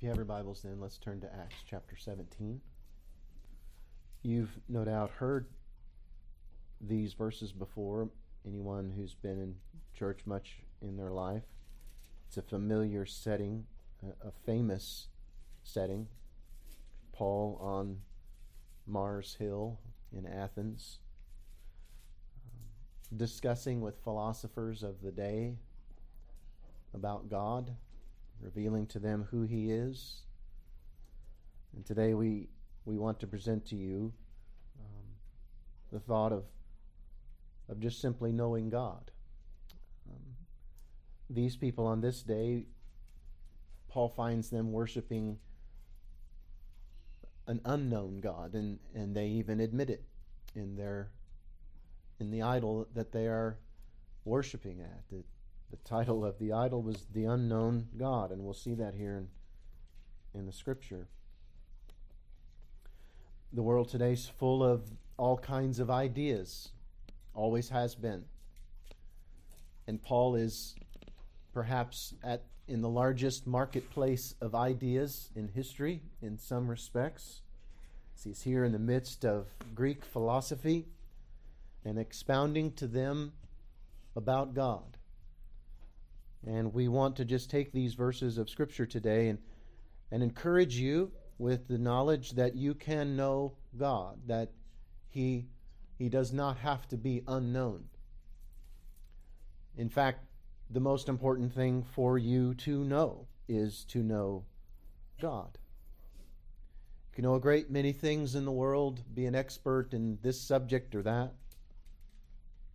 If you have your Bibles, then let's turn to Acts chapter 17. You've no doubt heard these verses before. Anyone who's been in church much in their life, it's a familiar setting, a, famous setting. Paul on Mars Hill in Athens, discussing with philosophers of the day about God revealing to them who He is. And today we, we want to present to you um, the thought of, of just simply knowing God. Um, these people on this day, Paul finds them worshiping an unknown God, and, and they even admit it in their in the idol that they are worshiping at. The title of the idol was The Unknown God, and we'll see that here in, in the scripture. The world today is full of all kinds of ideas, always has been. And Paul is perhaps at in the largest marketplace of ideas in history in some respects. He's here in the midst of Greek philosophy and expounding to them about God. And we want to just take these verses of Scripture today and, and encourage you with the knowledge that you can know God, that He, he does not have to be unknown. In fact, the most important thing for you to know is to know God. You can know a great many things in the world, be an expert in this subject or that,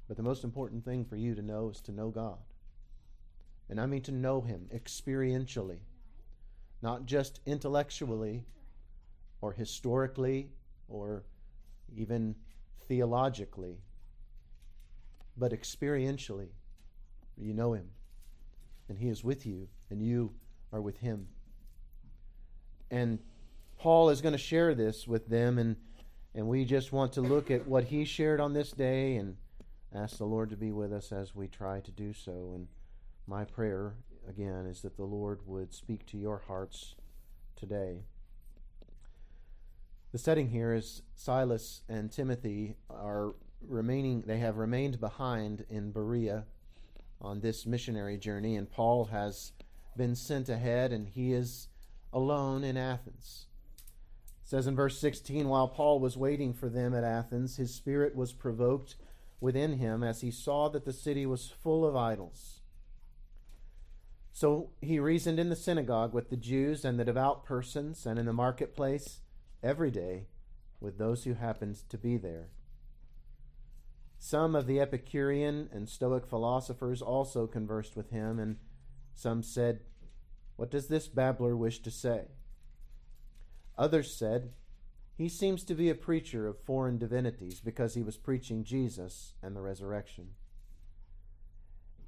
but the most important thing for you to know is to know God. And I mean to know Him experientially, not just intellectually or historically or even theologically, but experientially. You know Him, and He is with you, and you are with Him. And Paul is going to share this with them, and, and we just want to look at what he shared on this day and ask the Lord to be with us as we try to do so. And my prayer, again, is that the Lord would speak to your hearts today. The setting here is Silas and Timothy are remaining, they have remained behind in Berea on this missionary journey, and Paul has been sent ahead, and he is alone in Athens. It says in verse 16 While Paul was waiting for them at Athens, his spirit was provoked within him as he saw that the city was full of idols. So he reasoned in the synagogue with the Jews and the devout persons, and in the marketplace every day with those who happened to be there. Some of the Epicurean and Stoic philosophers also conversed with him, and some said, What does this babbler wish to say? Others said, He seems to be a preacher of foreign divinities because he was preaching Jesus and the resurrection.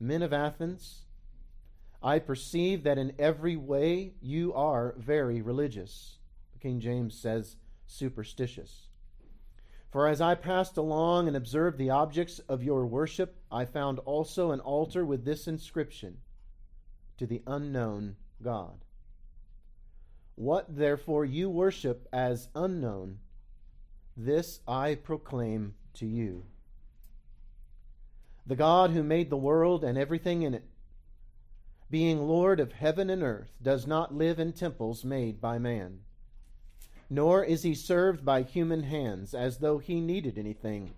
Men of Athens, I perceive that in every way you are very religious. King James says superstitious. For as I passed along and observed the objects of your worship, I found also an altar with this inscription To the unknown God. What therefore you worship as unknown, this I proclaim to you the God who made the world and everything in it, being Lord of heaven and earth, does not live in temples made by man. Nor is he served by human hands as though he needed anything,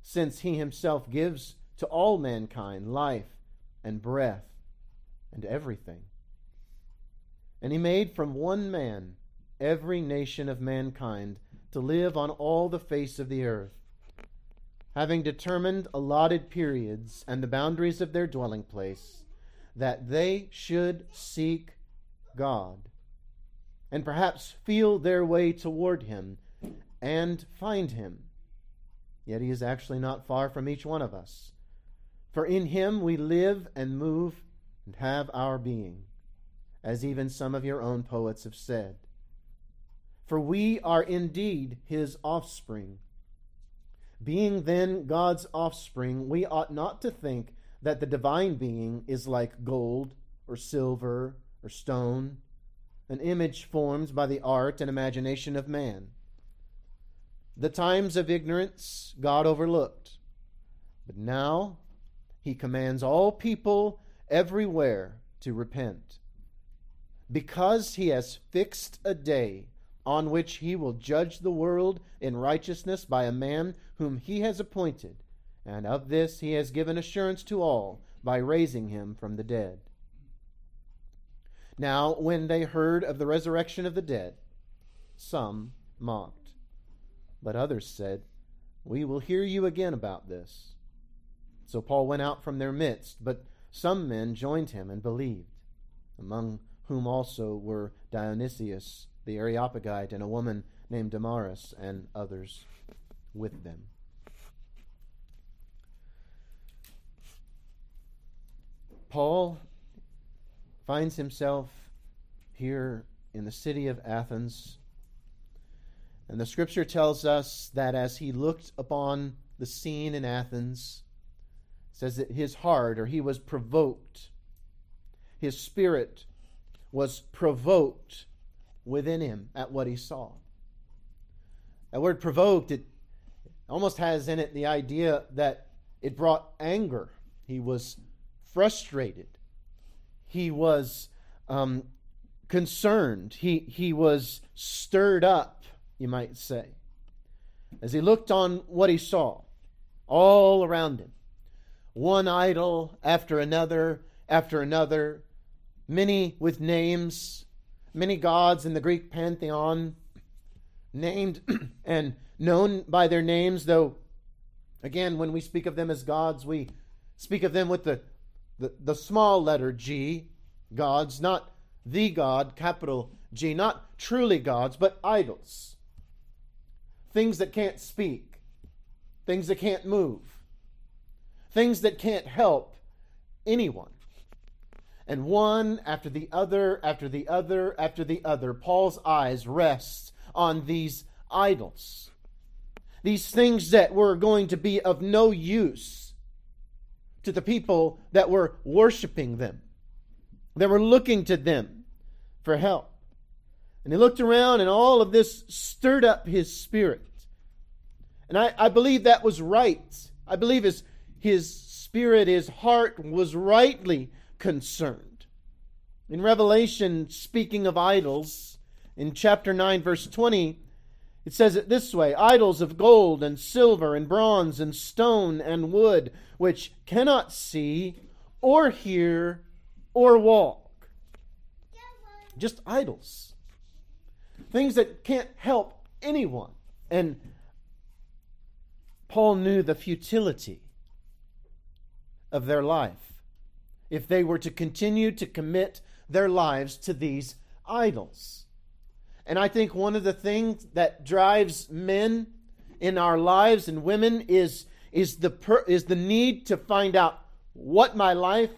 since he himself gives to all mankind life and breath and everything. And he made from one man every nation of mankind to live on all the face of the earth having determined allotted periods and the boundaries of their dwelling place, that they should seek God and perhaps feel their way toward him and find him. Yet he is actually not far from each one of us. For in him we live and move and have our being, as even some of your own poets have said. For we are indeed his offspring. Being then God's offspring, we ought not to think that the divine being is like gold or silver or stone, an image formed by the art and imagination of man. The times of ignorance God overlooked, but now he commands all people everywhere to repent. Because he has fixed a day on which he will judge the world in righteousness by a man whom he has appointed, and of this he has given assurance to all by raising him from the dead. Now, when they heard of the resurrection of the dead, some mocked. But others said, We will hear you again about this. So Paul went out from their midst, but some men joined him and believed, among whom also were Dionysius the Areopagite and a woman named Damaris and others with them. Paul finds himself here in the city of Athens. And the scripture tells us that as he looked upon the scene in Athens, says that his heart, or he was provoked, his spirit was provoked within him at what he saw. That word provoked, it almost has in it the idea that it brought anger. He was frustrated. He was um, concerned. He, he was stirred up, you might say, as he looked on what he saw all around him. One idol after another after another, many with names, many gods in the Greek pantheon, named and known by their names, though, again, when we speak of them as gods, we speak of them with the the, the small letter G, gods, not the God, capital G, not truly gods, but idols. Things that can't speak, things that can't move, things that can't help anyone. And one after the other, after the other, after the other, Paul's eyes rest on these idols. These things that were going to be of no use to the people that were worshiping them, that were looking to them for help. And he looked around, and all of this stirred up his spirit. And I, I believe that was right. I believe his, his spirit, his heart was rightly concerned. In Revelation, speaking of idols, in chapter 9, verse 20, it says it this way idols of gold and silver and bronze and stone and wood, which cannot see or hear or walk. Just idols. Things that can't help anyone. And Paul knew the futility of their life if they were to continue to commit their lives to these idols. And I think one of the things that drives men in our lives and women is is the per, is the need to find out what my life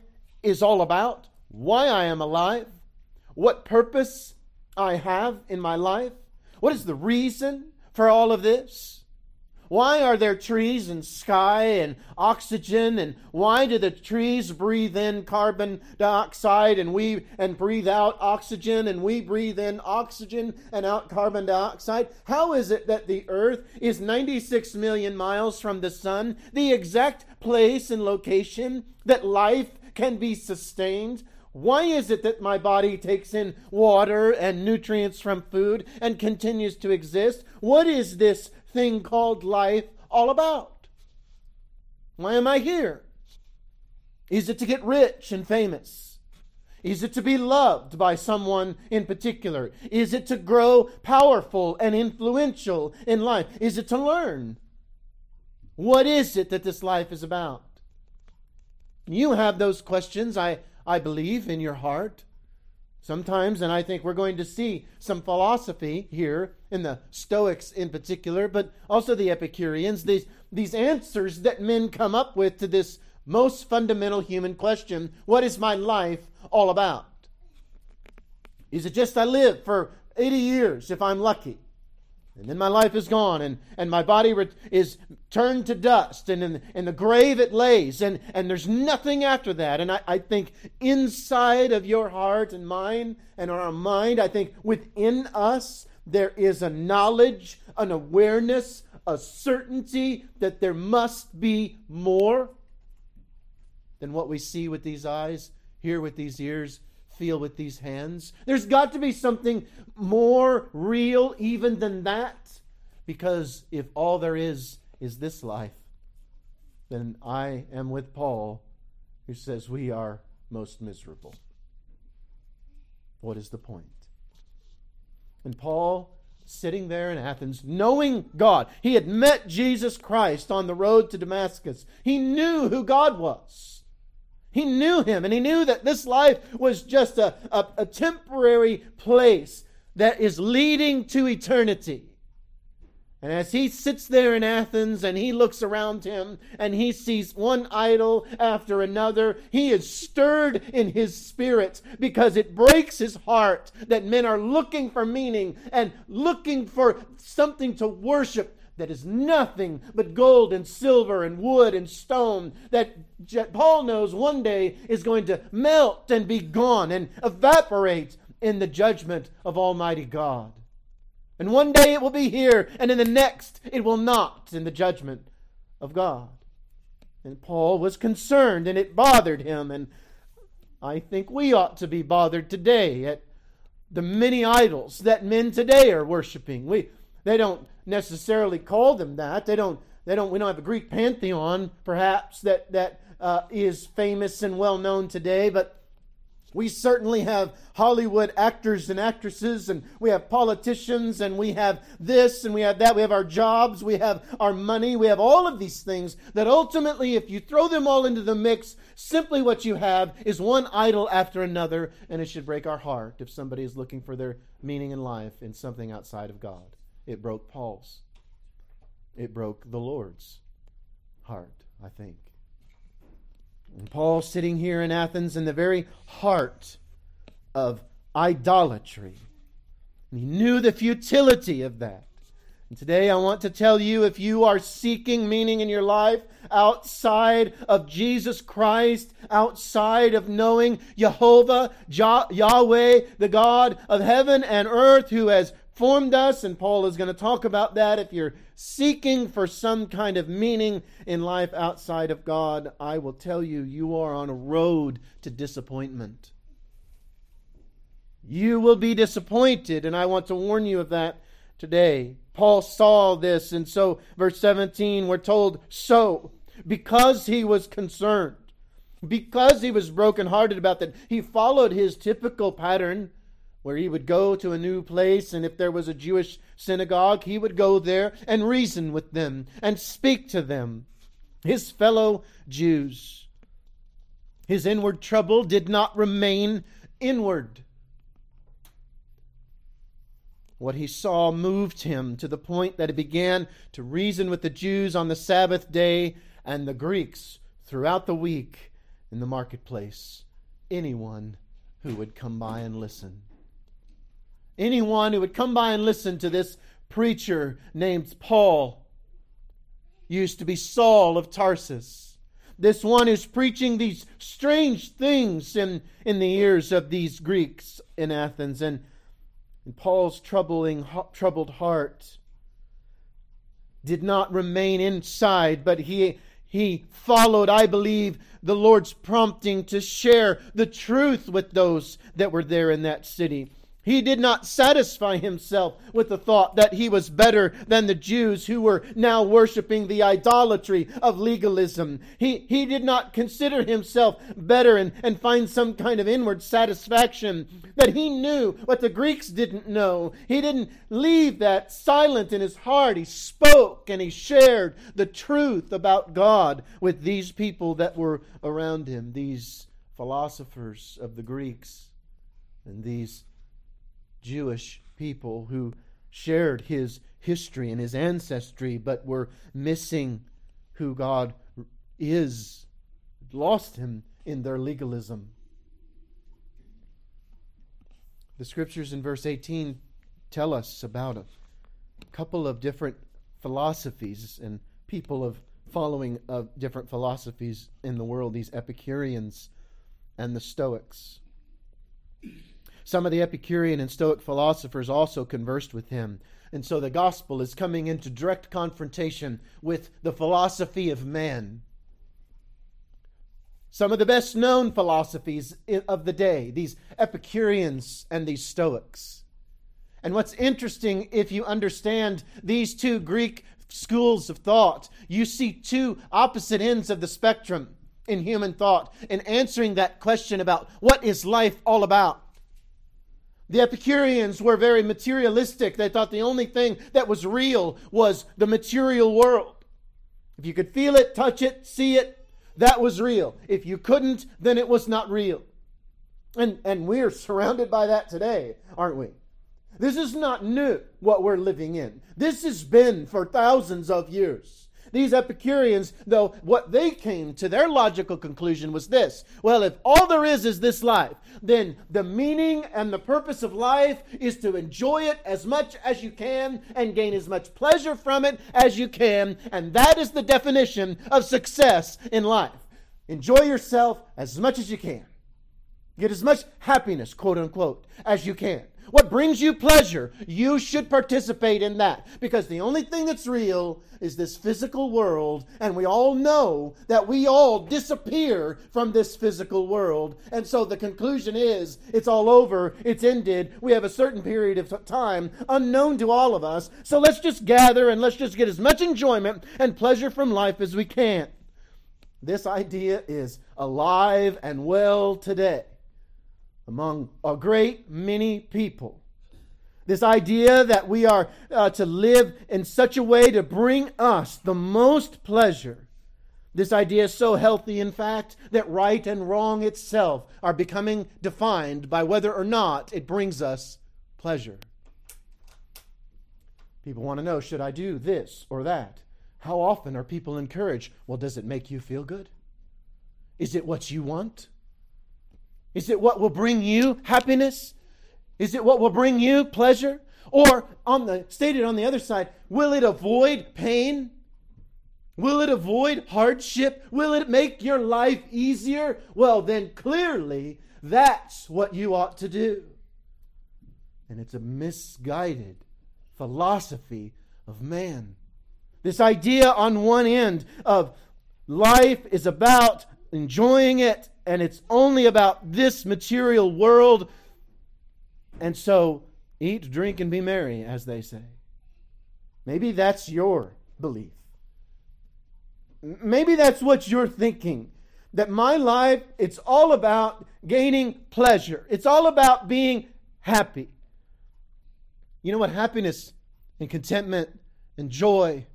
is all about, why I am alive, what purpose I have in my life, what is the reason for all of this? Why are there trees and sky and oxygen? And why do the trees breathe in carbon dioxide and we and breathe out oxygen and we breathe in oxygen and out carbon dioxide? How is it that the earth is 96 million miles from the sun, the exact place and location that life can be sustained? Why is it that my body takes in water and nutrients from food and continues to exist? What is this thing called life all about? Why am I here? Is it to get rich and famous? Is it to be loved by someone in particular? Is it to grow powerful and influential in life? Is it to learn? What is it that this life is about? You have those questions, I, I believe, in your heart. Sometimes, and I think we're going to see some philosophy here in the Stoics in particular, but also the Epicureans, these, these answers that men come up with to this most fundamental human question what is my life all about? Is it just I live for 80 years if I'm lucky? And then my life is gone, and, and my body re- is turned to dust, and in, in the grave it lays, and, and there's nothing after that. And I, I think inside of your heart and mine and our mind, I think within us, there is a knowledge, an awareness, a certainty that there must be more than what we see with these eyes, hear with these ears, feel with these hands. There's got to be something more real even than that. Because if all there is is this life, then I am with Paul, who says we are most miserable. What is the point? And Paul, sitting there in Athens, knowing God, he had met Jesus Christ on the road to Damascus. He knew who God was. He knew him, and he knew that this life was just a, a, a temporary place that is leading to eternity. And as he sits there in Athens and he looks around him and he sees one idol after another, he is stirred in his spirit because it breaks his heart that men are looking for meaning and looking for something to worship that is nothing but gold and silver and wood and stone that Paul knows one day is going to melt and be gone and evaporate in the judgment of Almighty God. And one day it will be here, and in the next it will not in the judgment of God. And Paul was concerned, and it bothered him. And I think we ought to be bothered today at the many idols that men today are worshiping. We, they don't necessarily call them that. They don't. They don't. We don't have a Greek pantheon, perhaps that that uh, is famous and well known today, but we certainly have Hollywood actors and actresses, and we have politicians, and we have this, and we have that. We have our jobs, we have our money, we have all of these things that ultimately, if you throw them all into the mix, simply what you have is one idol after another, and it should break our heart if somebody is looking for their meaning in life in something outside of God. It broke Paul's. It broke the Lord's heart, I think. And Paul sitting here in Athens in the very heart of idolatry. And he knew the futility of that. And today I want to tell you if you are seeking meaning in your life outside of Jesus Christ, outside of knowing Jehovah, Yahweh, the God of heaven and earth, who has formed us, and Paul is going to talk about that. If you're seeking for some kind of meaning in life outside of God, I will tell you, you are on a road to disappointment. You will be disappointed, and I want to warn you of that today. Paul saw this, and so, verse 17, we're told, so, because he was concerned, because he was brokenhearted about that, he followed his typical pattern where he would go to a new place, and if there was a Jewish synagogue, he would go there and reason with them and speak to them, his fellow Jews. His inward trouble did not remain inward. What he saw moved him to the point that he began to reason with the Jews on the Sabbath day and the Greeks throughout the week in the marketplace. Anyone who would come by and listen. Anyone who would come by and listen to this preacher named Paul used to be Saul of Tarsus. This one who's preaching these strange things in, in the ears of these Greeks in Athens. And, and Paul's troubling, troubled heart did not remain inside, but he, he followed, I believe, the Lord's prompting to share the truth with those that were there in that city. He did not satisfy himself with the thought that he was better than the Jews who were now worshiping the idolatry of legalism. He, he did not consider himself better and, and find some kind of inward satisfaction that he knew what the Greeks didn't know. He didn't leave that silent in his heart. He spoke and he shared the truth about God with these people that were around him, these philosophers of the Greeks. And these Jewish people who shared his history and his ancestry, but were missing who God is, lost him in their legalism. The scriptures in verse 18 tell us about a couple of different philosophies and people of following of different philosophies in the world, these Epicureans and the Stoics. Some of the Epicurean and Stoic philosophers also conversed with him. And so the gospel is coming into direct confrontation with the philosophy of man. Some of the best known philosophies of the day, these Epicureans and these Stoics. And what's interesting, if you understand these two Greek schools of thought, you see two opposite ends of the spectrum in human thought in answering that question about what is life all about. The Epicureans were very materialistic. They thought the only thing that was real was the material world. If you could feel it, touch it, see it, that was real. If you couldn't, then it was not real. And, and we're surrounded by that today, aren't we? This is not new, what we're living in. This has been for thousands of years. These Epicureans, though, what they came to their logical conclusion was this well, if all there is is this life, then the meaning and the purpose of life is to enjoy it as much as you can and gain as much pleasure from it as you can. And that is the definition of success in life. Enjoy yourself as much as you can. Get as much happiness, quote unquote, as you can. What brings you pleasure, you should participate in that. Because the only thing that's real is this physical world, and we all know that we all disappear from this physical world. And so the conclusion is it's all over, it's ended. We have a certain period of time unknown to all of us. So let's just gather and let's just get as much enjoyment and pleasure from life as we can. This idea is alive and well today among a great many people. This idea that we are uh, to live in such a way to bring us the most pleasure. This idea is so healthy, in fact, that right and wrong itself are becoming defined by whether or not it brings us pleasure. People want to know should I do this or that? How often are people encouraged? Well, does it make you feel good? Is it what you want? Is it what will bring you happiness? Is it what will bring you pleasure? Or on the stated on the other side, will it avoid pain? Will it avoid hardship? Will it make your life easier? Well, then clearly that's what you ought to do. And it's a misguided philosophy of man. This idea on one end of life is about enjoying it and it's only about this material world. And so, eat, drink, and be merry, as they say. Maybe that's your belief. Maybe that's what you're thinking. That my life, it's all about gaining pleasure. It's all about being happy. You know what? Happiness and contentment and joy,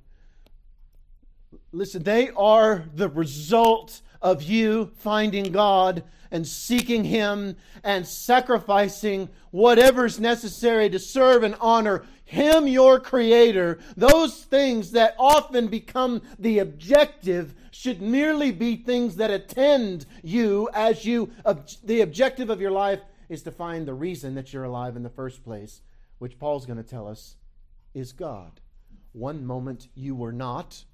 listen, they are the result of you finding God and seeking Him and sacrificing whatever's necessary to serve and honor Him, your Creator, those things that often become the objective should merely be things that attend you as you, the objective of your life is to find the reason that you're alive in the first place, which Paul's going to tell us is God. One moment you were not,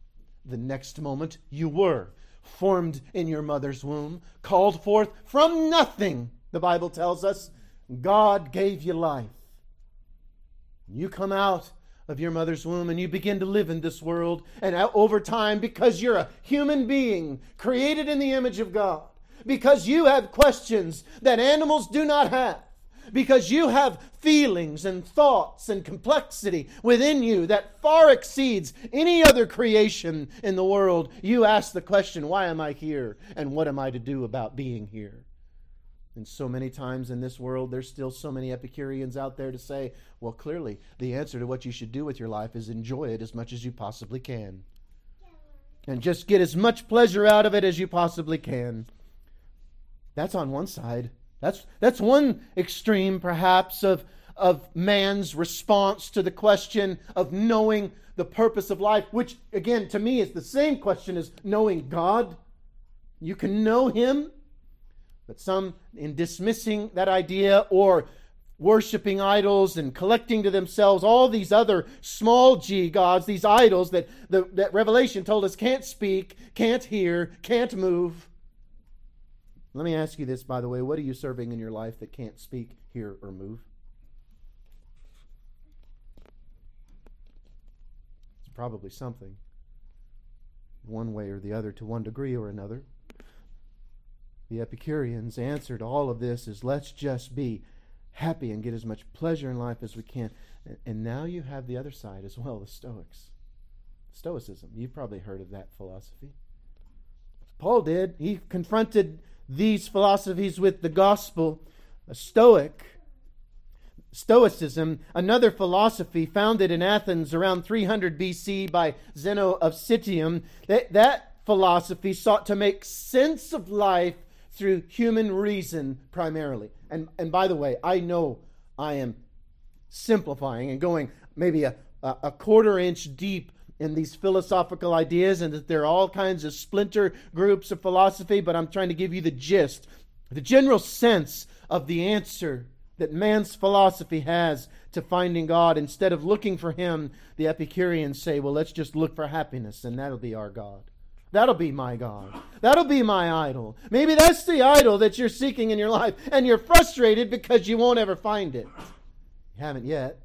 the next moment you were formed in your mother's womb, called forth from nothing, the Bible tells us. God gave you life. You come out of your mother's womb and you begin to live in this world, and over time, because you're a human being created in the image of God, because you have questions that animals do not have, because you have feelings and thoughts and complexity within you that far exceeds any other creation in the world, you ask the question, Why am I here? And what am I to do about being here? And so many times in this world, there's still so many Epicureans out there to say, well, clearly, the answer to what you should do with your life is enjoy it as much as you possibly can. And just get as much pleasure out of it as you possibly can. That's on one side That's, that's one extreme, perhaps, of, of man's response to the question of knowing the purpose of life, which, again, to me is the same question as knowing God. You can know Him, but some, in dismissing that idea or worshiping idols and collecting to themselves all these other small g gods, these idols that, the, that Revelation told us can't speak, can't hear, can't move. Let me ask you this, by the way. What are you serving in your life that can't speak, hear, or move? It's probably something, one way or the other, to one degree or another. The Epicureans' answer to all of this is let's just be happy and get as much pleasure in life as we can. And now you have the other side as well, the Stoics. Stoicism. You've probably heard of that philosophy. Paul did. He confronted these philosophies with the gospel. Stoic, Stoicism, another philosophy founded in Athens around 300 BC by Zeno of Citium, that, that philosophy sought to make sense of life through human reason primarily. And, and by the way, I know I am simplifying and going maybe a, a quarter inch deep in these philosophical ideas and that there are all kinds of splinter groups of philosophy, but I'm trying to give you the gist, the general sense of the answer that man's philosophy has to finding God. Instead of looking for Him, the Epicureans say, well, let's just look for happiness and that'll be our God. That'll be my God. That'll be my idol. Maybe that's the idol that you're seeking in your life, and you're frustrated because you won't ever find it. You haven't yet.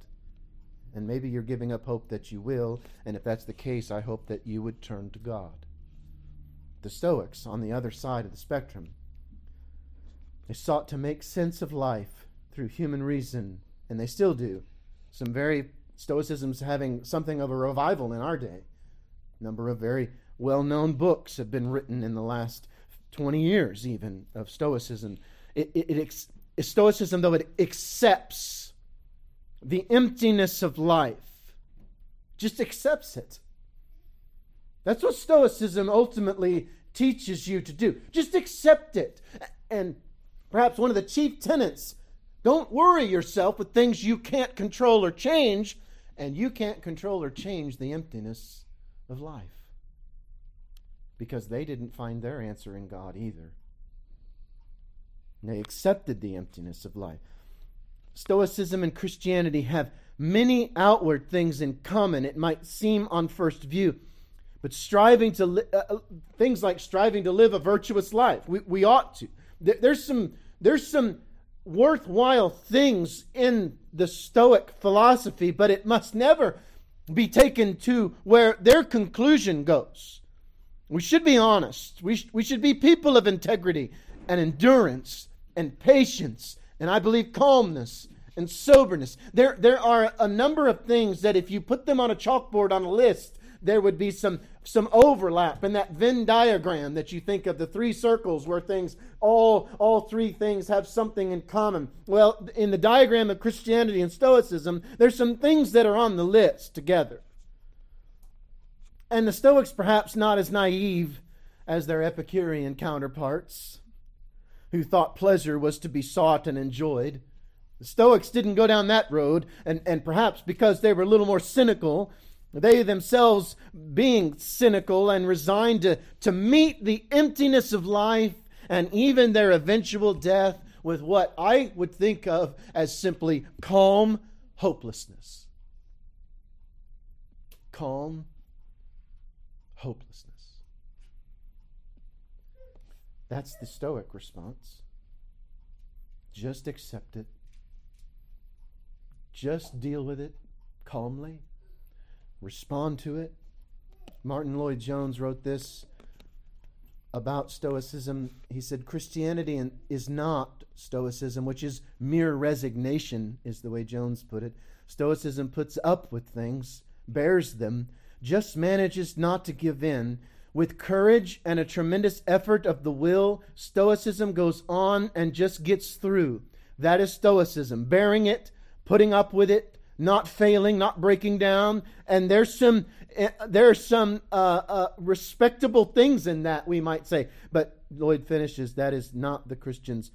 And maybe you're giving up hope that you will. And if that's the case, I hope that you would turn to God. The Stoics, on the other side of the spectrum, they sought to make sense of life through human reason, and they still do. Some very Stoicism's having something of a revival in our day. A number of very well known books have been written in the last 20 years, even, of Stoicism. It, it, it, Stoicism, though, it accepts the emptiness of life, just accepts it. That's what Stoicism ultimately teaches you to do. Just accept it. And perhaps one of the chief tenets don't worry yourself with things you can't control or change, and you can't control or change the emptiness of life. Because they didn't find their answer in God either. They accepted the emptiness of life. Stoicism and Christianity have many outward things in common, it might seem on first view. But striving to li- uh, uh things like striving to live a virtuous life, we, we ought to. There, there's some there's some worthwhile things in the Stoic philosophy, but it must never be taken to where their conclusion goes. We should be honest. We, sh- we should be people of integrity and endurance and patience and I believe calmness and soberness. There, there are a number of things that if you put them on a chalkboard on a list, there would be some, some overlap in that Venn diagram that you think of the three circles where things, all, all three things have something in common. Well, in the diagram of Christianity and Stoicism, there's some things that are on the list together. And the Stoics, perhaps not as naive as their Epicurean counterparts who thought pleasure was to be sought and enjoyed. The Stoics didn't go down that road, and, and perhaps because they were a little more cynical, they themselves being cynical and resigned to, to meet the emptiness of life and even their eventual death with what I would think of as simply calm hopelessness. Calm hopelessness. That's the Stoic response. Just accept it. Just deal with it calmly. Respond to it. Martyn Lloyd-Jones wrote this about Stoicism. He said, Christianity is not Stoicism, which is mere resignation, is the way Jones put it. Stoicism puts up with things, bears them, just manages not to give in, with courage and a tremendous effort of the will, Stoicism goes on and just gets through. That is Stoicism, bearing it, putting up with it, not failing, not breaking down. And there's some eh, there are some uh, uh, respectable things in that we might say. But Lloyd finishes that is not the Christian's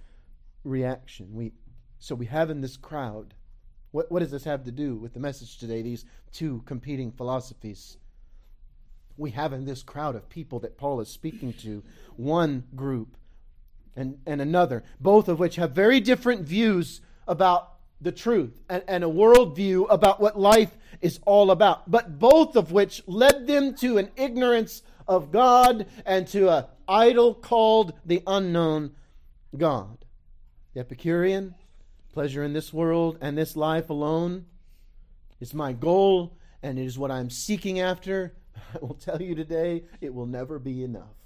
reaction. We, so we have in this crowd, what, what does this have to do with the message today, these two competing philosophies? We have in this crowd of people that Paul is speaking to one group and, and another, both of which have very different views about the truth and, and a worldview about what life is all about, but both of which led them to an ignorance of God and to an idol called the unknown God. The Epicurean, pleasure in this world and this life alone is my goal and it is what I'm seeking after. I will tell you today, it will never be enough.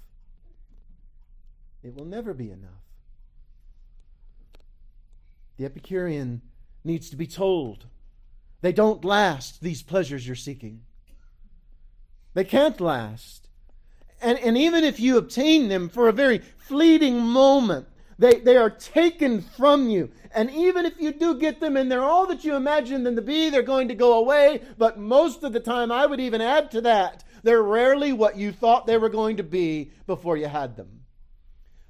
It will never be enough. The Epicurean needs to be told they don't last, these pleasures you're seeking. They can't last. And, and even if you obtain them for a very fleeting moment, they, they are taken from you. And even if you do get them and they're all that you imagine them to be, they're going to go away. But most of the time, I would even add to that, they're rarely what you thought they were going to be before you had them.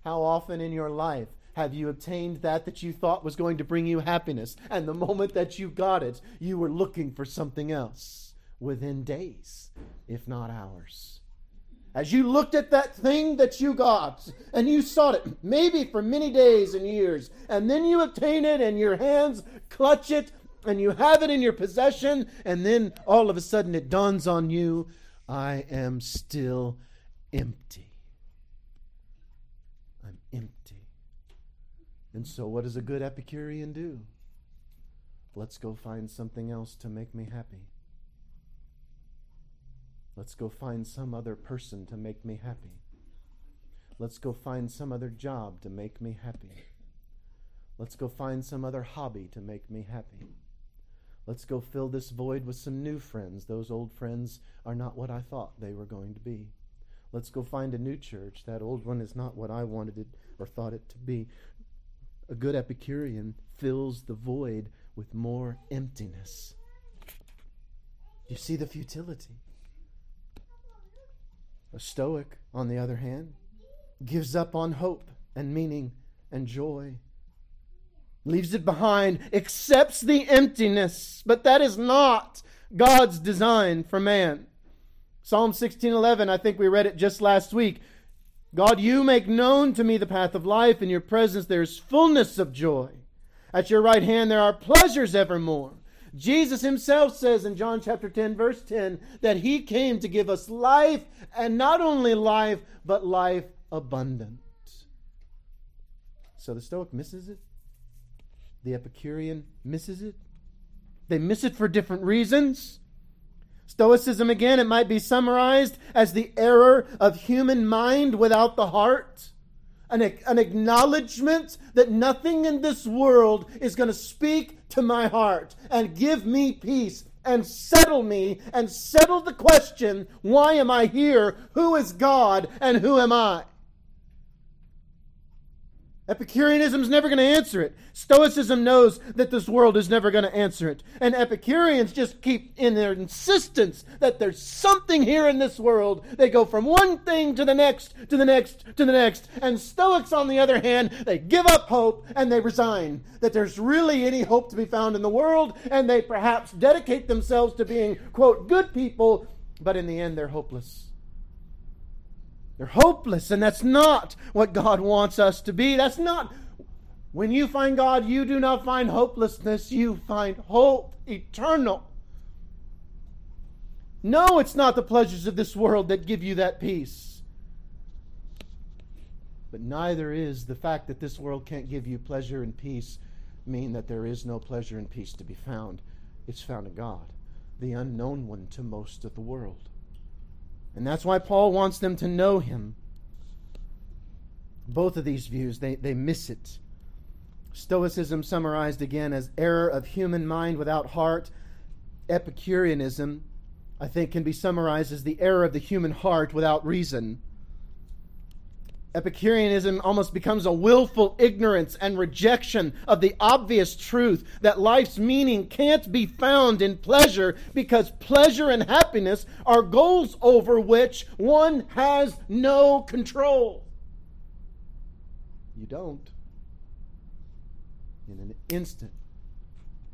How often in your life have you obtained that that you thought was going to bring you happiness? And the moment that you got it, you were looking for something else within days, if not hours. As you looked at that thing that you got and you sought it, maybe for many days and years, and then you obtain it and your hands clutch it and you have it in your possession, and then all of a sudden it dawns on you I am still empty. I'm empty. And so, what does a good Epicurean do? Let's go find something else to make me happy. Let's go find some other person to make me happy. Let's go find some other job to make me happy. Let's go find some other hobby to make me happy. Let's go fill this void with some new friends. Those old friends are not what I thought they were going to be. Let's go find a new church. That old one is not what I wanted it or thought it to be. A good Epicurean fills the void with more emptiness. You see the futility. A Stoic, on the other hand, gives up on hope and meaning and joy. Leaves it behind, accepts the emptiness, but that is not God's design for man. Psalm 16:11, I think we read it just last week. God, you make known to me the path of life. In your presence there is fullness of joy. At your right hand there are pleasures evermore. Jesus himself says in John chapter 10, verse 10, that he came to give us life, and not only life, but life abundant. So the Stoic misses it. The Epicurean misses it. They miss it for different reasons. Stoicism, again, it might be summarized as the error of human mind without the heart an, an acknowledgement that nothing in this world is going to speak to my heart and give me peace and settle me and settle the question why am I here? Who is God and who am I? Epicureanism is never going to answer it. Stoicism knows that this world is never going to answer it. And Epicureans just keep in their insistence that there's something here in this world. They go from one thing to the next, to the next, to the next. And Stoics, on the other hand, they give up hope and they resign that there's really any hope to be found in the world. And they perhaps dedicate themselves to being, quote, good people, but in the end, they're hopeless. They're hopeless, and that's not what God wants us to be. That's not. When you find God, you do not find hopelessness, you find hope eternal. No, it's not the pleasures of this world that give you that peace. But neither is the fact that this world can't give you pleasure and peace mean that there is no pleasure and peace to be found. It's found in God, the unknown one to most of the world. And that's why Paul wants them to know him. Both of these views, they, they miss it. Stoicism, summarized again as error of human mind without heart. Epicureanism, I think, can be summarized as the error of the human heart without reason. Epicureanism almost becomes a willful ignorance and rejection of the obvious truth that life's meaning can't be found in pleasure because pleasure and happiness are goals over which one has no control. You don't. in an instant,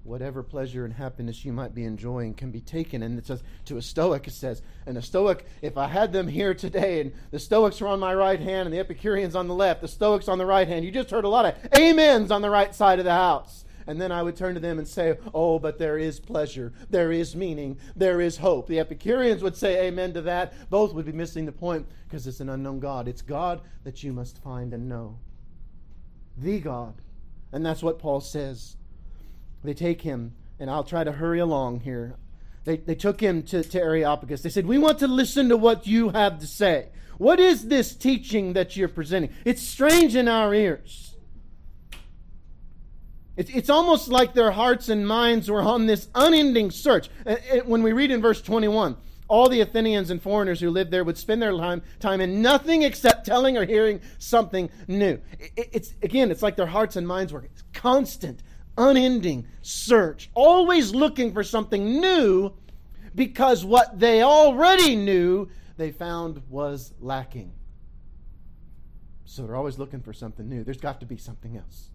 whatever pleasure and happiness you might be enjoying can be taken. And it says to a Stoic, it says, and a Stoic, if I had them here today, and the Stoics are on my right hand and the Epicureans on the left, the Stoics on the right hand, you just heard a lot of amens on the right side of the house. And then I would turn to them and say, Oh, but there is pleasure, there is meaning, there is hope. The Epicureans would say amen to that. Both would be missing the point because it's an unknown God. It's God that you must find and know. The God. And that's what Paul says. They take him, and I'll try to hurry along here. They, they took him to, to Areopagus. They said, We want to listen to what you have to say. What is this teaching that you're presenting? It's strange in our ears. It's, it's almost like their hearts and minds were on this unending search. Uh, when we read in verse 21, all the Athenians and foreigners who lived there would spend their time, time in nothing except telling or hearing something new. It, it's again, it's like their hearts and minds were constant, unending search, always looking for something new, because what they already knew they found was lacking. So they're always looking for something new. There's got to be something else.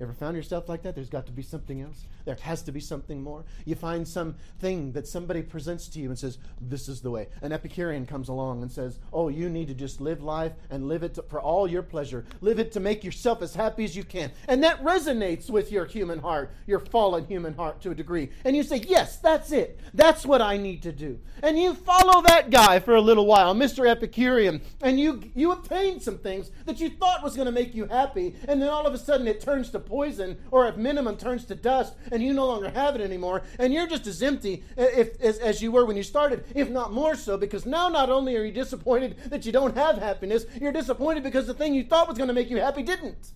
Ever found yourself like that? There's got to be something else. There has to be something more. You find something that somebody presents to you and says, This is the way. An Epicurean comes along and says, Oh, you need to just live life and live it to, for all your pleasure. Live it to make yourself as happy as you can. And that resonates with your human heart, your fallen human heart to a degree. And you say, Yes, that's it. That's what I need to do. And you follow that guy for a little while, Mr. Epicurean, and you, you obtain some things that you thought was going to make you happy. And then all of a sudden it turns to poison or at minimum turns to dust and you no longer have it anymore and you're just as empty if, as, as you were when you started, if not more so, because now not only are you disappointed that you don't have happiness, you're disappointed because the thing you thought was going to make you happy didn't.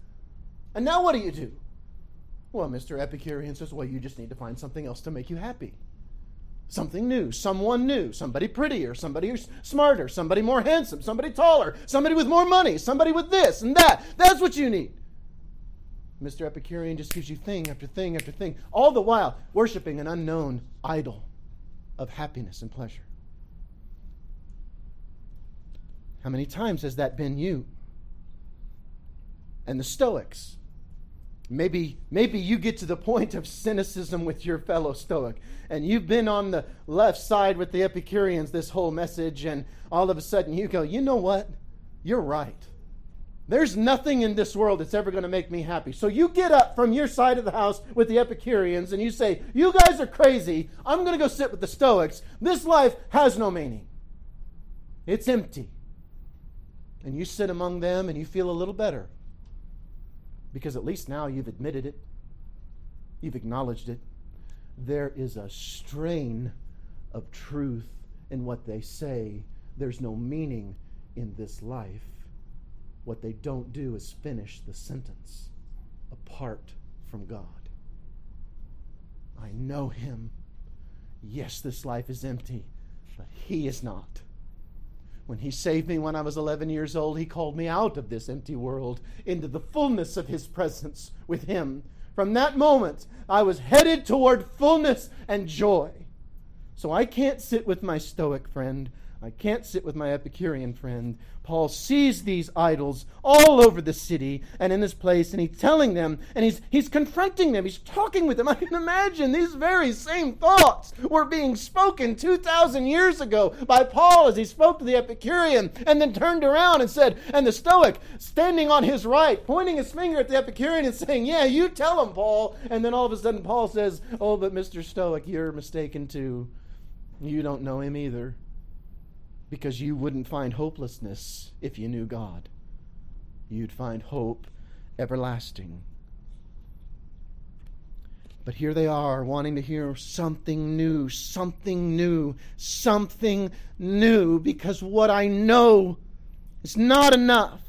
And now what do you do? Well, Mr. Epicurean says, well, you just need to find something else to make you happy something new, someone new, somebody prettier, somebody who's smarter, somebody more handsome, somebody taller, somebody with more money, somebody with this and that. That's what you need. Mr. Epicurean just gives you thing after thing after thing, all the while worshiping an unknown idol of happiness and pleasure. How many times has that been you? And the Stoics. Maybe, maybe you get to the point of cynicism with your fellow Stoic, and you've been on the left side with the Epicureans this whole message, and all of a sudden you go, you know what? You're right. There's nothing in this world that's ever going to make me happy. So you get up from your side of the house with the Epicureans and you say, You guys are crazy. I'm going to go sit with the Stoics. This life has no meaning, it's empty. And you sit among them and you feel a little better because at least now you've admitted it, you've acknowledged it. There is a strain of truth in what they say, there's no meaning in this life. What they don't do is finish the sentence apart from God. I know him. Yes, this life is empty, but he is not. When he saved me when I was 11 years old, he called me out of this empty world into the fullness of his presence with him. From that moment, I was headed toward fullness and joy. So I can't sit with my Stoic friend. I can't sit with my Epicurean friend. Paul sees these idols all over the city and in this place, and he's telling them, and he's, he's confronting them, he's talking with them. I can imagine these very same thoughts were being spoken 2,000 years ago by Paul as he spoke to the Epicurean, and then turned around and said, and the Stoic standing on his right, pointing his finger at the Epicurean and saying, Yeah, you tell him, Paul. And then all of a sudden, Paul says, Oh, but Mr. Stoic, you're mistaken too. You don't know him either because you wouldn't find hopelessness if you knew God. You'd find hope everlasting. But here they are wanting to hear something new, something new, something new, because what I know is not enough.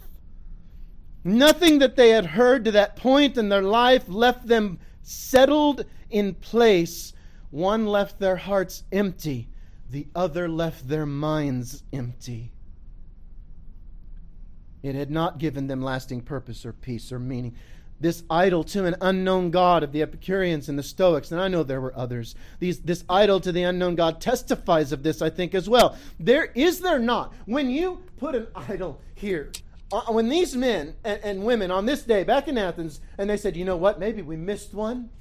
Nothing that they had heard to that point in their life left them settled in place. One left their hearts empty the other left their minds empty. It had not given them lasting purpose or peace or meaning. This idol to an unknown God of the Epicureans and the Stoics, and I know there were others. These, this idol to the unknown God testifies of this, I think, as well. There is there not when you put an idol here uh, when these men and, and women on this day back in Athens, and they said, you know what, maybe we missed one.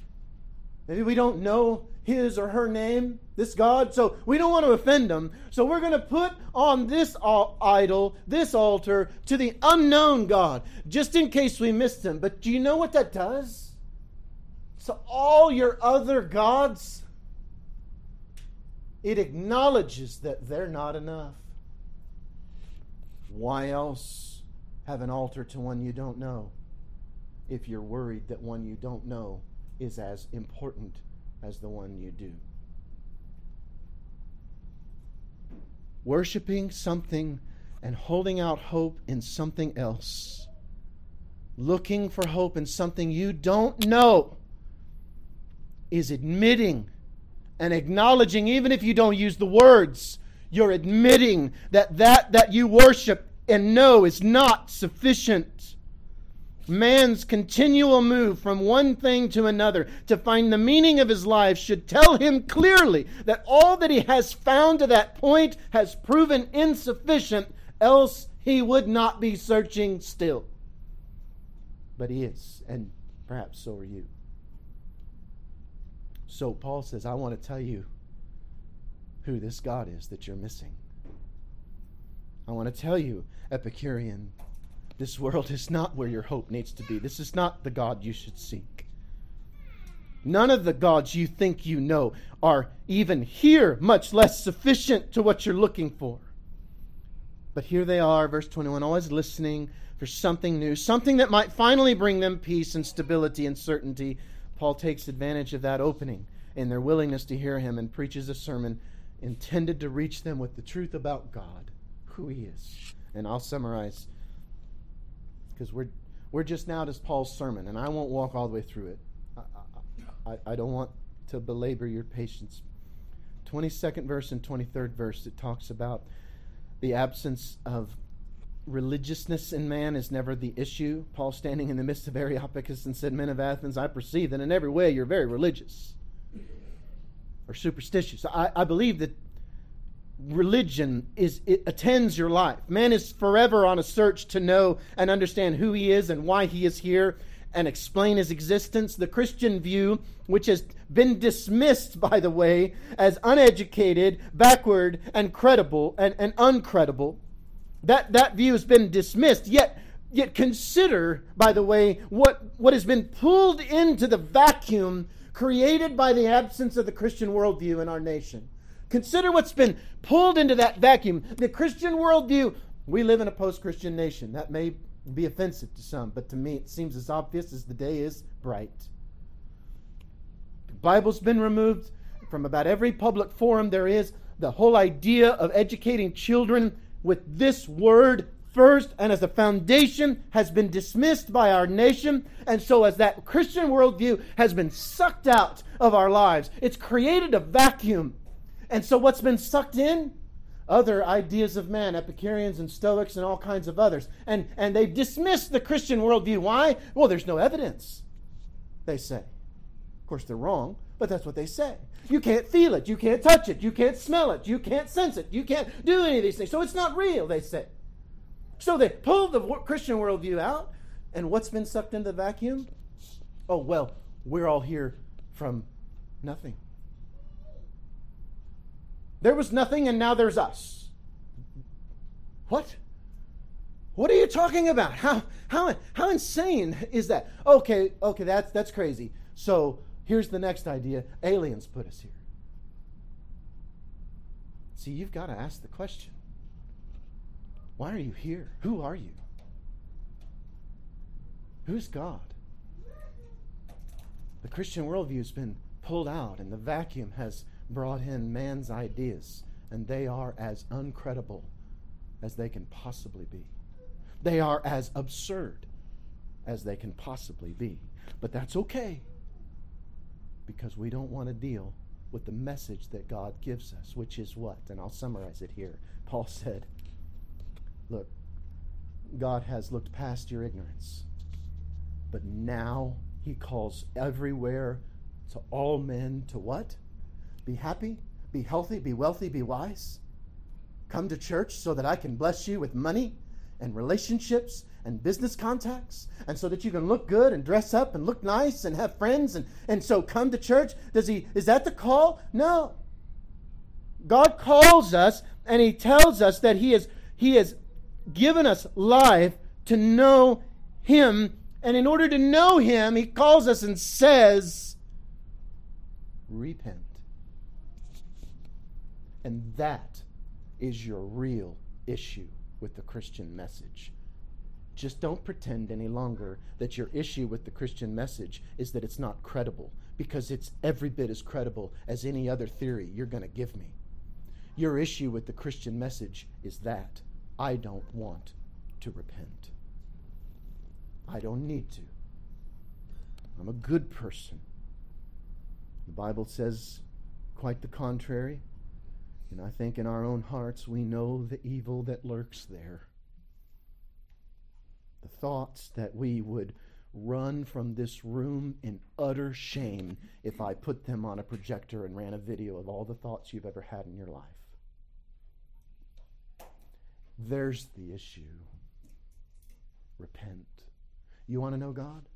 Maybe we don't know his or her name, this God, so we don't want to offend them. So we're going to put on this idol, this altar, to the unknown God, just in case we missed him. But do you know what that does? So all your other gods, it acknowledges that they're not enough. Why else have an altar to one you don't know if you're worried that one you don't know is as important as the one you do? Worshipping something and holding out hope in something else. Looking for hope in something you don't know is admitting and acknowledging, even if you don't use the words, you're admitting that that that you worship and know is not sufficient. Man's continual move from one thing to another to find the meaning of his life should tell him clearly that all that he has found to that point has proven insufficient, else he would not be searching still. But he is, and perhaps so are you. So Paul says, I want to tell you who this God is that you're missing. I want to tell you, Epicurean, this world is not where your hope needs to be. This is not the God you should seek. None of the gods you think you know are even here, much less sufficient to what you're looking for. But here they are, verse 21, always listening for something new, something that might finally bring them peace and stability and certainty. Paul takes advantage of that opening in their willingness to hear him and preaches a sermon intended to reach them with the truth about God, who He is. And I'll summarize because we're we're just now to Paul's sermon, and I won't walk all the way through it. I, I, I don't want to belabor your patience. 22nd verse and 23rd verse, it talks about the absence of religiousness in man is never the issue. Paul, standing in the midst of Areopagus, and said, Men of Athens, I perceive that in every way you're very religious or superstitious. I, I believe that religion is it attends your life. Man is forever on a search to know and understand who he is and why he is here and explain his existence. The Christian view, which has been dismissed, by the way, as uneducated, backward, and credible and, and uncredible, that, that view has been dismissed. Yet yet consider, by the way, what, what has been pulled into the vacuum created by the absence of the Christian worldview in our nation. Consider what's been pulled into that vacuum. The Christian worldview, we live in a post Christian nation. That may be offensive to some, but to me it seems as obvious as the day is bright. The Bible's been removed from about every public forum there is. The whole idea of educating children with this word first and as a foundation has been dismissed by our nation. And so, as that Christian worldview has been sucked out of our lives, it's created a vacuum. And so, what's been sucked in? Other ideas of man, Epicureans and Stoics and all kinds of others. And, and they've dismissed the Christian worldview. Why? Well, there's no evidence, they say. Of course, they're wrong, but that's what they say. You can't feel it. You can't touch it. You can't smell it. You can't sense it. You can't do any of these things. So it's not real, they say. So they pulled the Christian worldview out, and what's been sucked into the vacuum? Oh, well, we're all here from nothing. There was nothing, and now there's us. What? What are you talking about? How how how insane is that? Okay, okay, that's that's crazy. So here's the next idea: aliens put us here. See, you've got to ask the question: why are you here? Who are you? Who's God? The Christian worldview has been pulled out, and the vacuum has brought in man's ideas, and they are as uncredible as they can possibly be. They are as absurd as they can possibly be. But that's okay because we don't want to deal with the message that God gives us, which is what? And I'll summarize it here. Paul said, Look, God has looked past your ignorance, but now He calls everywhere to all men to what? Be happy, be healthy, be wealthy, be wise. Come to church so that I can bless you with money and relationships and business contacts and so that you can look good and dress up and look nice and have friends and, and so come to church. Does he is that the call? No. God calls us and he tells us that he has he has given us life to know him and in order to know him he calls us and says repent and that is your real issue with the Christian message. Just don't pretend any longer that your issue with the Christian message is that it's not credible, because it's every bit as credible as any other theory you're going to give me. Your issue with the Christian message is that I don't want to repent. I don't need to. I'm a good person. The Bible says quite the contrary. And I think in our own hearts we know the evil that lurks there. The thoughts that we would run from this room in utter shame if I put them on a projector and ran a video of all the thoughts you've ever had in your life. There's the issue. Repent. You want to know God?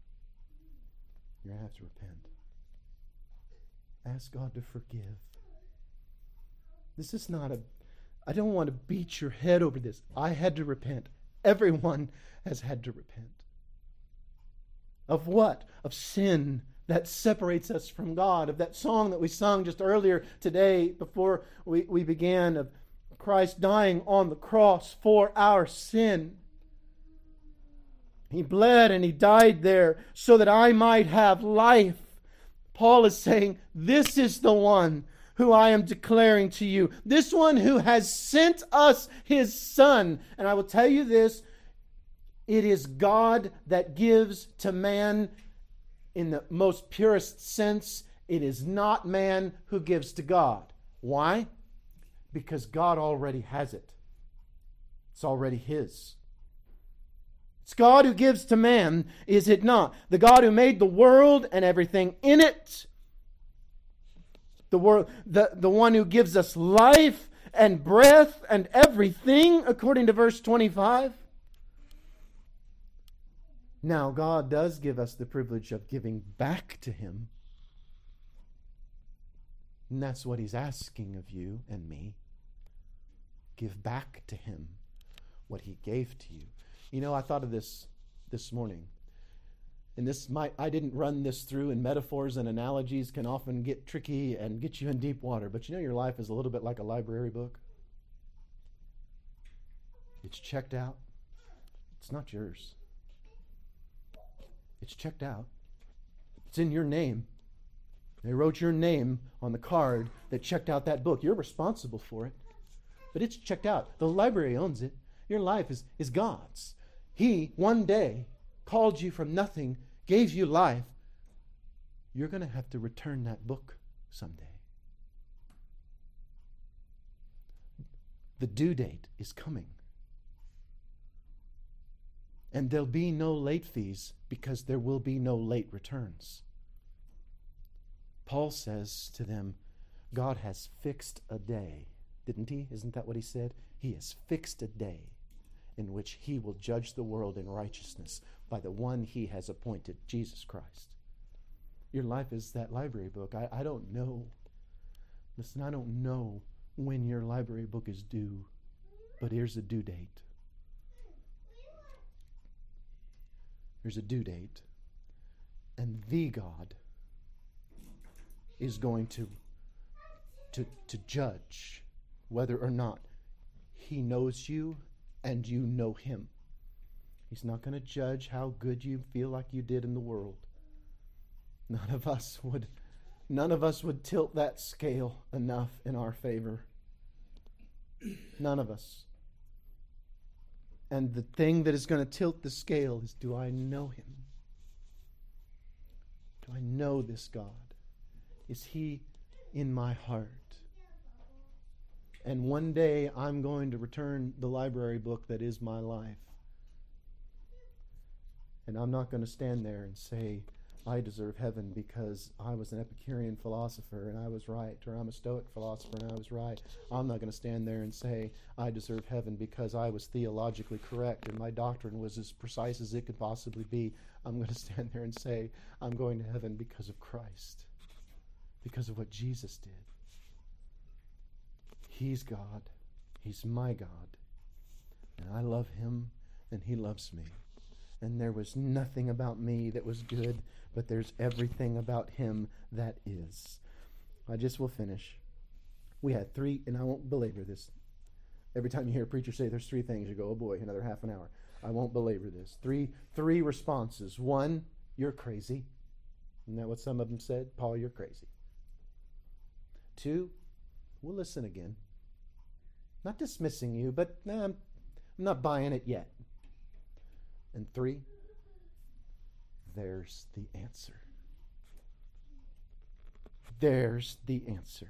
You're going to have to repent. Ask God to forgive. This is not a, I don't want to beat your head over this. I had to repent. Everyone has had to repent. Of what? Of sin that separates us from God. Of that song that we sung just earlier today before we, we began of Christ dying on the cross for our sin. He bled and he died there so that I might have life. Paul is saying, This is the one who I am declaring to you. This one who has sent us his Son. And I will tell you this it is God that gives to man in the most purest sense. It is not man who gives to God. Why? Because God already has it, it's already his. It's God who gives to man, is it not? The God who made the world and everything in it the, world, the, the one who gives us life and breath and everything, according to verse 25. Now, God does give us the privilege of giving back to Him. And that's what He's asking of you and me. Give back to Him what He gave to you. You know, I thought of this this morning and this might i didn't run this through and metaphors and analogies can often get tricky and get you in deep water. But you know your life is a little bit like a library book. It's checked out. It's not yours. It's checked out. It's in your name. They wrote your name on the card that checked out that book. You're responsible for it but it's checked out. The library owns it. Your life is, is god's. He one day called you from nothing gave you life, you're going to have to return that book someday. The due date is coming. And there'll be no late fees because there will be no late returns. Paul says to them, God has fixed a day, didn't he? Isn't that what he said? He has fixed a day in which he will judge the world in righteousness by the one he has appointed, Jesus Christ. Your life is that library book. I, I don't know. Listen, I don't know when your library book is due, but here's a due date. There's a due date. And the God is going to, to, to judge whether or not he knows you and you know him. He's not going to judge how good you feel like you did in the world. None of us would none of us would tilt that scale enough in our favor. None of us. And the thing that is going to tilt the scale is do I know him? Do I know this God? Is he in my heart? And one day I'm going to return the library book that is my life. And I'm not going to stand there and say, I deserve heaven because I was an Epicurean philosopher and I was right, or I'm a Stoic philosopher and I was right. I'm not going to stand there and say I deserve heaven because I was theologically correct and my doctrine was as precise as it could possibly be. I'm going to stand there and say I'm going to heaven because of Christ, because of what Jesus did. He's God, He's my God, and I love Him and He loves me. And there was nothing about me that was good but there's everything about him that is. I just will finish. We had three, and I won't belabor this. Every time you hear a preacher say there's three things, you go, oh boy, another half an hour. I won't belabor this. Three, three responses. One, you're crazy. Isn't that what some of them said? Paul, you're crazy. Two, we'll listen again. Not dismissing you, but nah, I'm, not buying it yet. And three, there's the answer. There's the answer.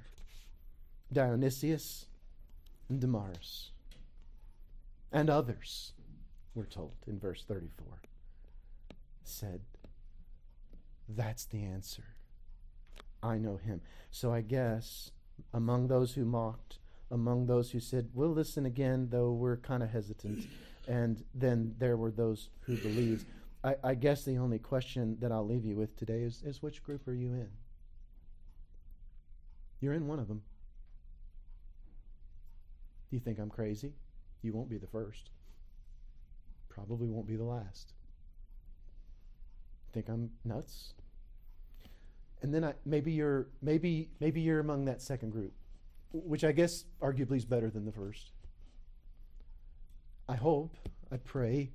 Dionysius and Damaris and others, we're told in verse 34, said, That's the answer. I know him. So I guess among those who mocked, among those who said, We'll listen again, though we're kind of hesitant, and then there were those who believed. I, I guess the only question that I'll leave you with today is, is which group are you in? You're in one of them. Do you think I'm crazy? You won't be the first. Probably won't be the last. Think I'm nuts? And then I, maybe you're maybe maybe you're among that second group, which I guess arguably is better than the first. I hope, I pray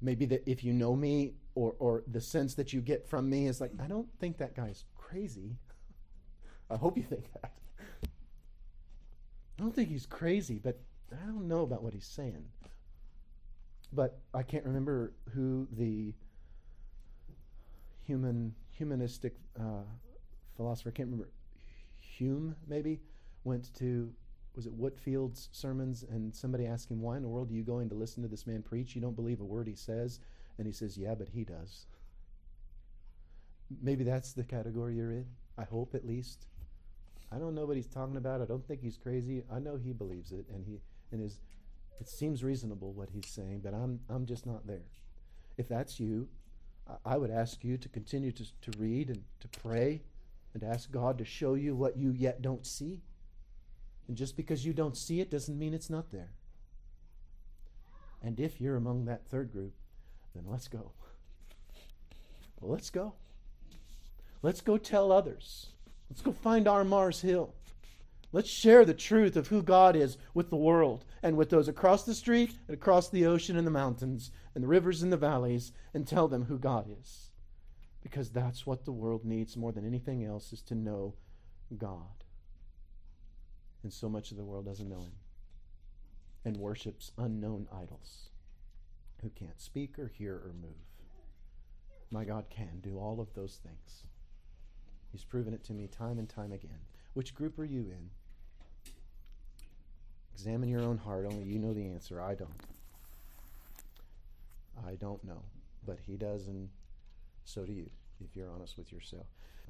maybe that if you know me or, or the sense that you get from me is like, I don't think that guy's crazy. I hope you think that. I don't think he's crazy, but I don't know about what he's saying. But I can't remember who the human humanistic uh, philosopher, I can't remember, Hume maybe, went to was it Whitefield's sermons, and somebody asked him, Why in the world are you going to listen to this man preach? You don't believe a word he says? And he says, Yeah, but he does. Maybe that's the category you're in. I hope at least. I don't know what he's talking about. I don't think he's crazy. I know he believes it, and he and his it seems reasonable what he's saying, but I'm I'm just not there. If that's you, I, I would ask you to continue to, to read and to pray and ask God to show you what you yet don't see and just because you don't see it doesn't mean it's not there. And if you're among that third group, then let's go. Well, let's go. Let's go tell others. Let's go find our Mars Hill. Let's share the truth of who God is with the world and with those across the street and across the ocean and the mountains and the rivers and the valleys and tell them who God is. Because that's what the world needs more than anything else is to know God and so much of the world doesn't know him and worships unknown idols who can't speak or hear or move. My God can do all of those things. He's proven it to me time and time again. Which group are you in? Examine your own heart. Only you know the answer. I don't. I don't know. But He does, and so do you, if you're honest with yourself.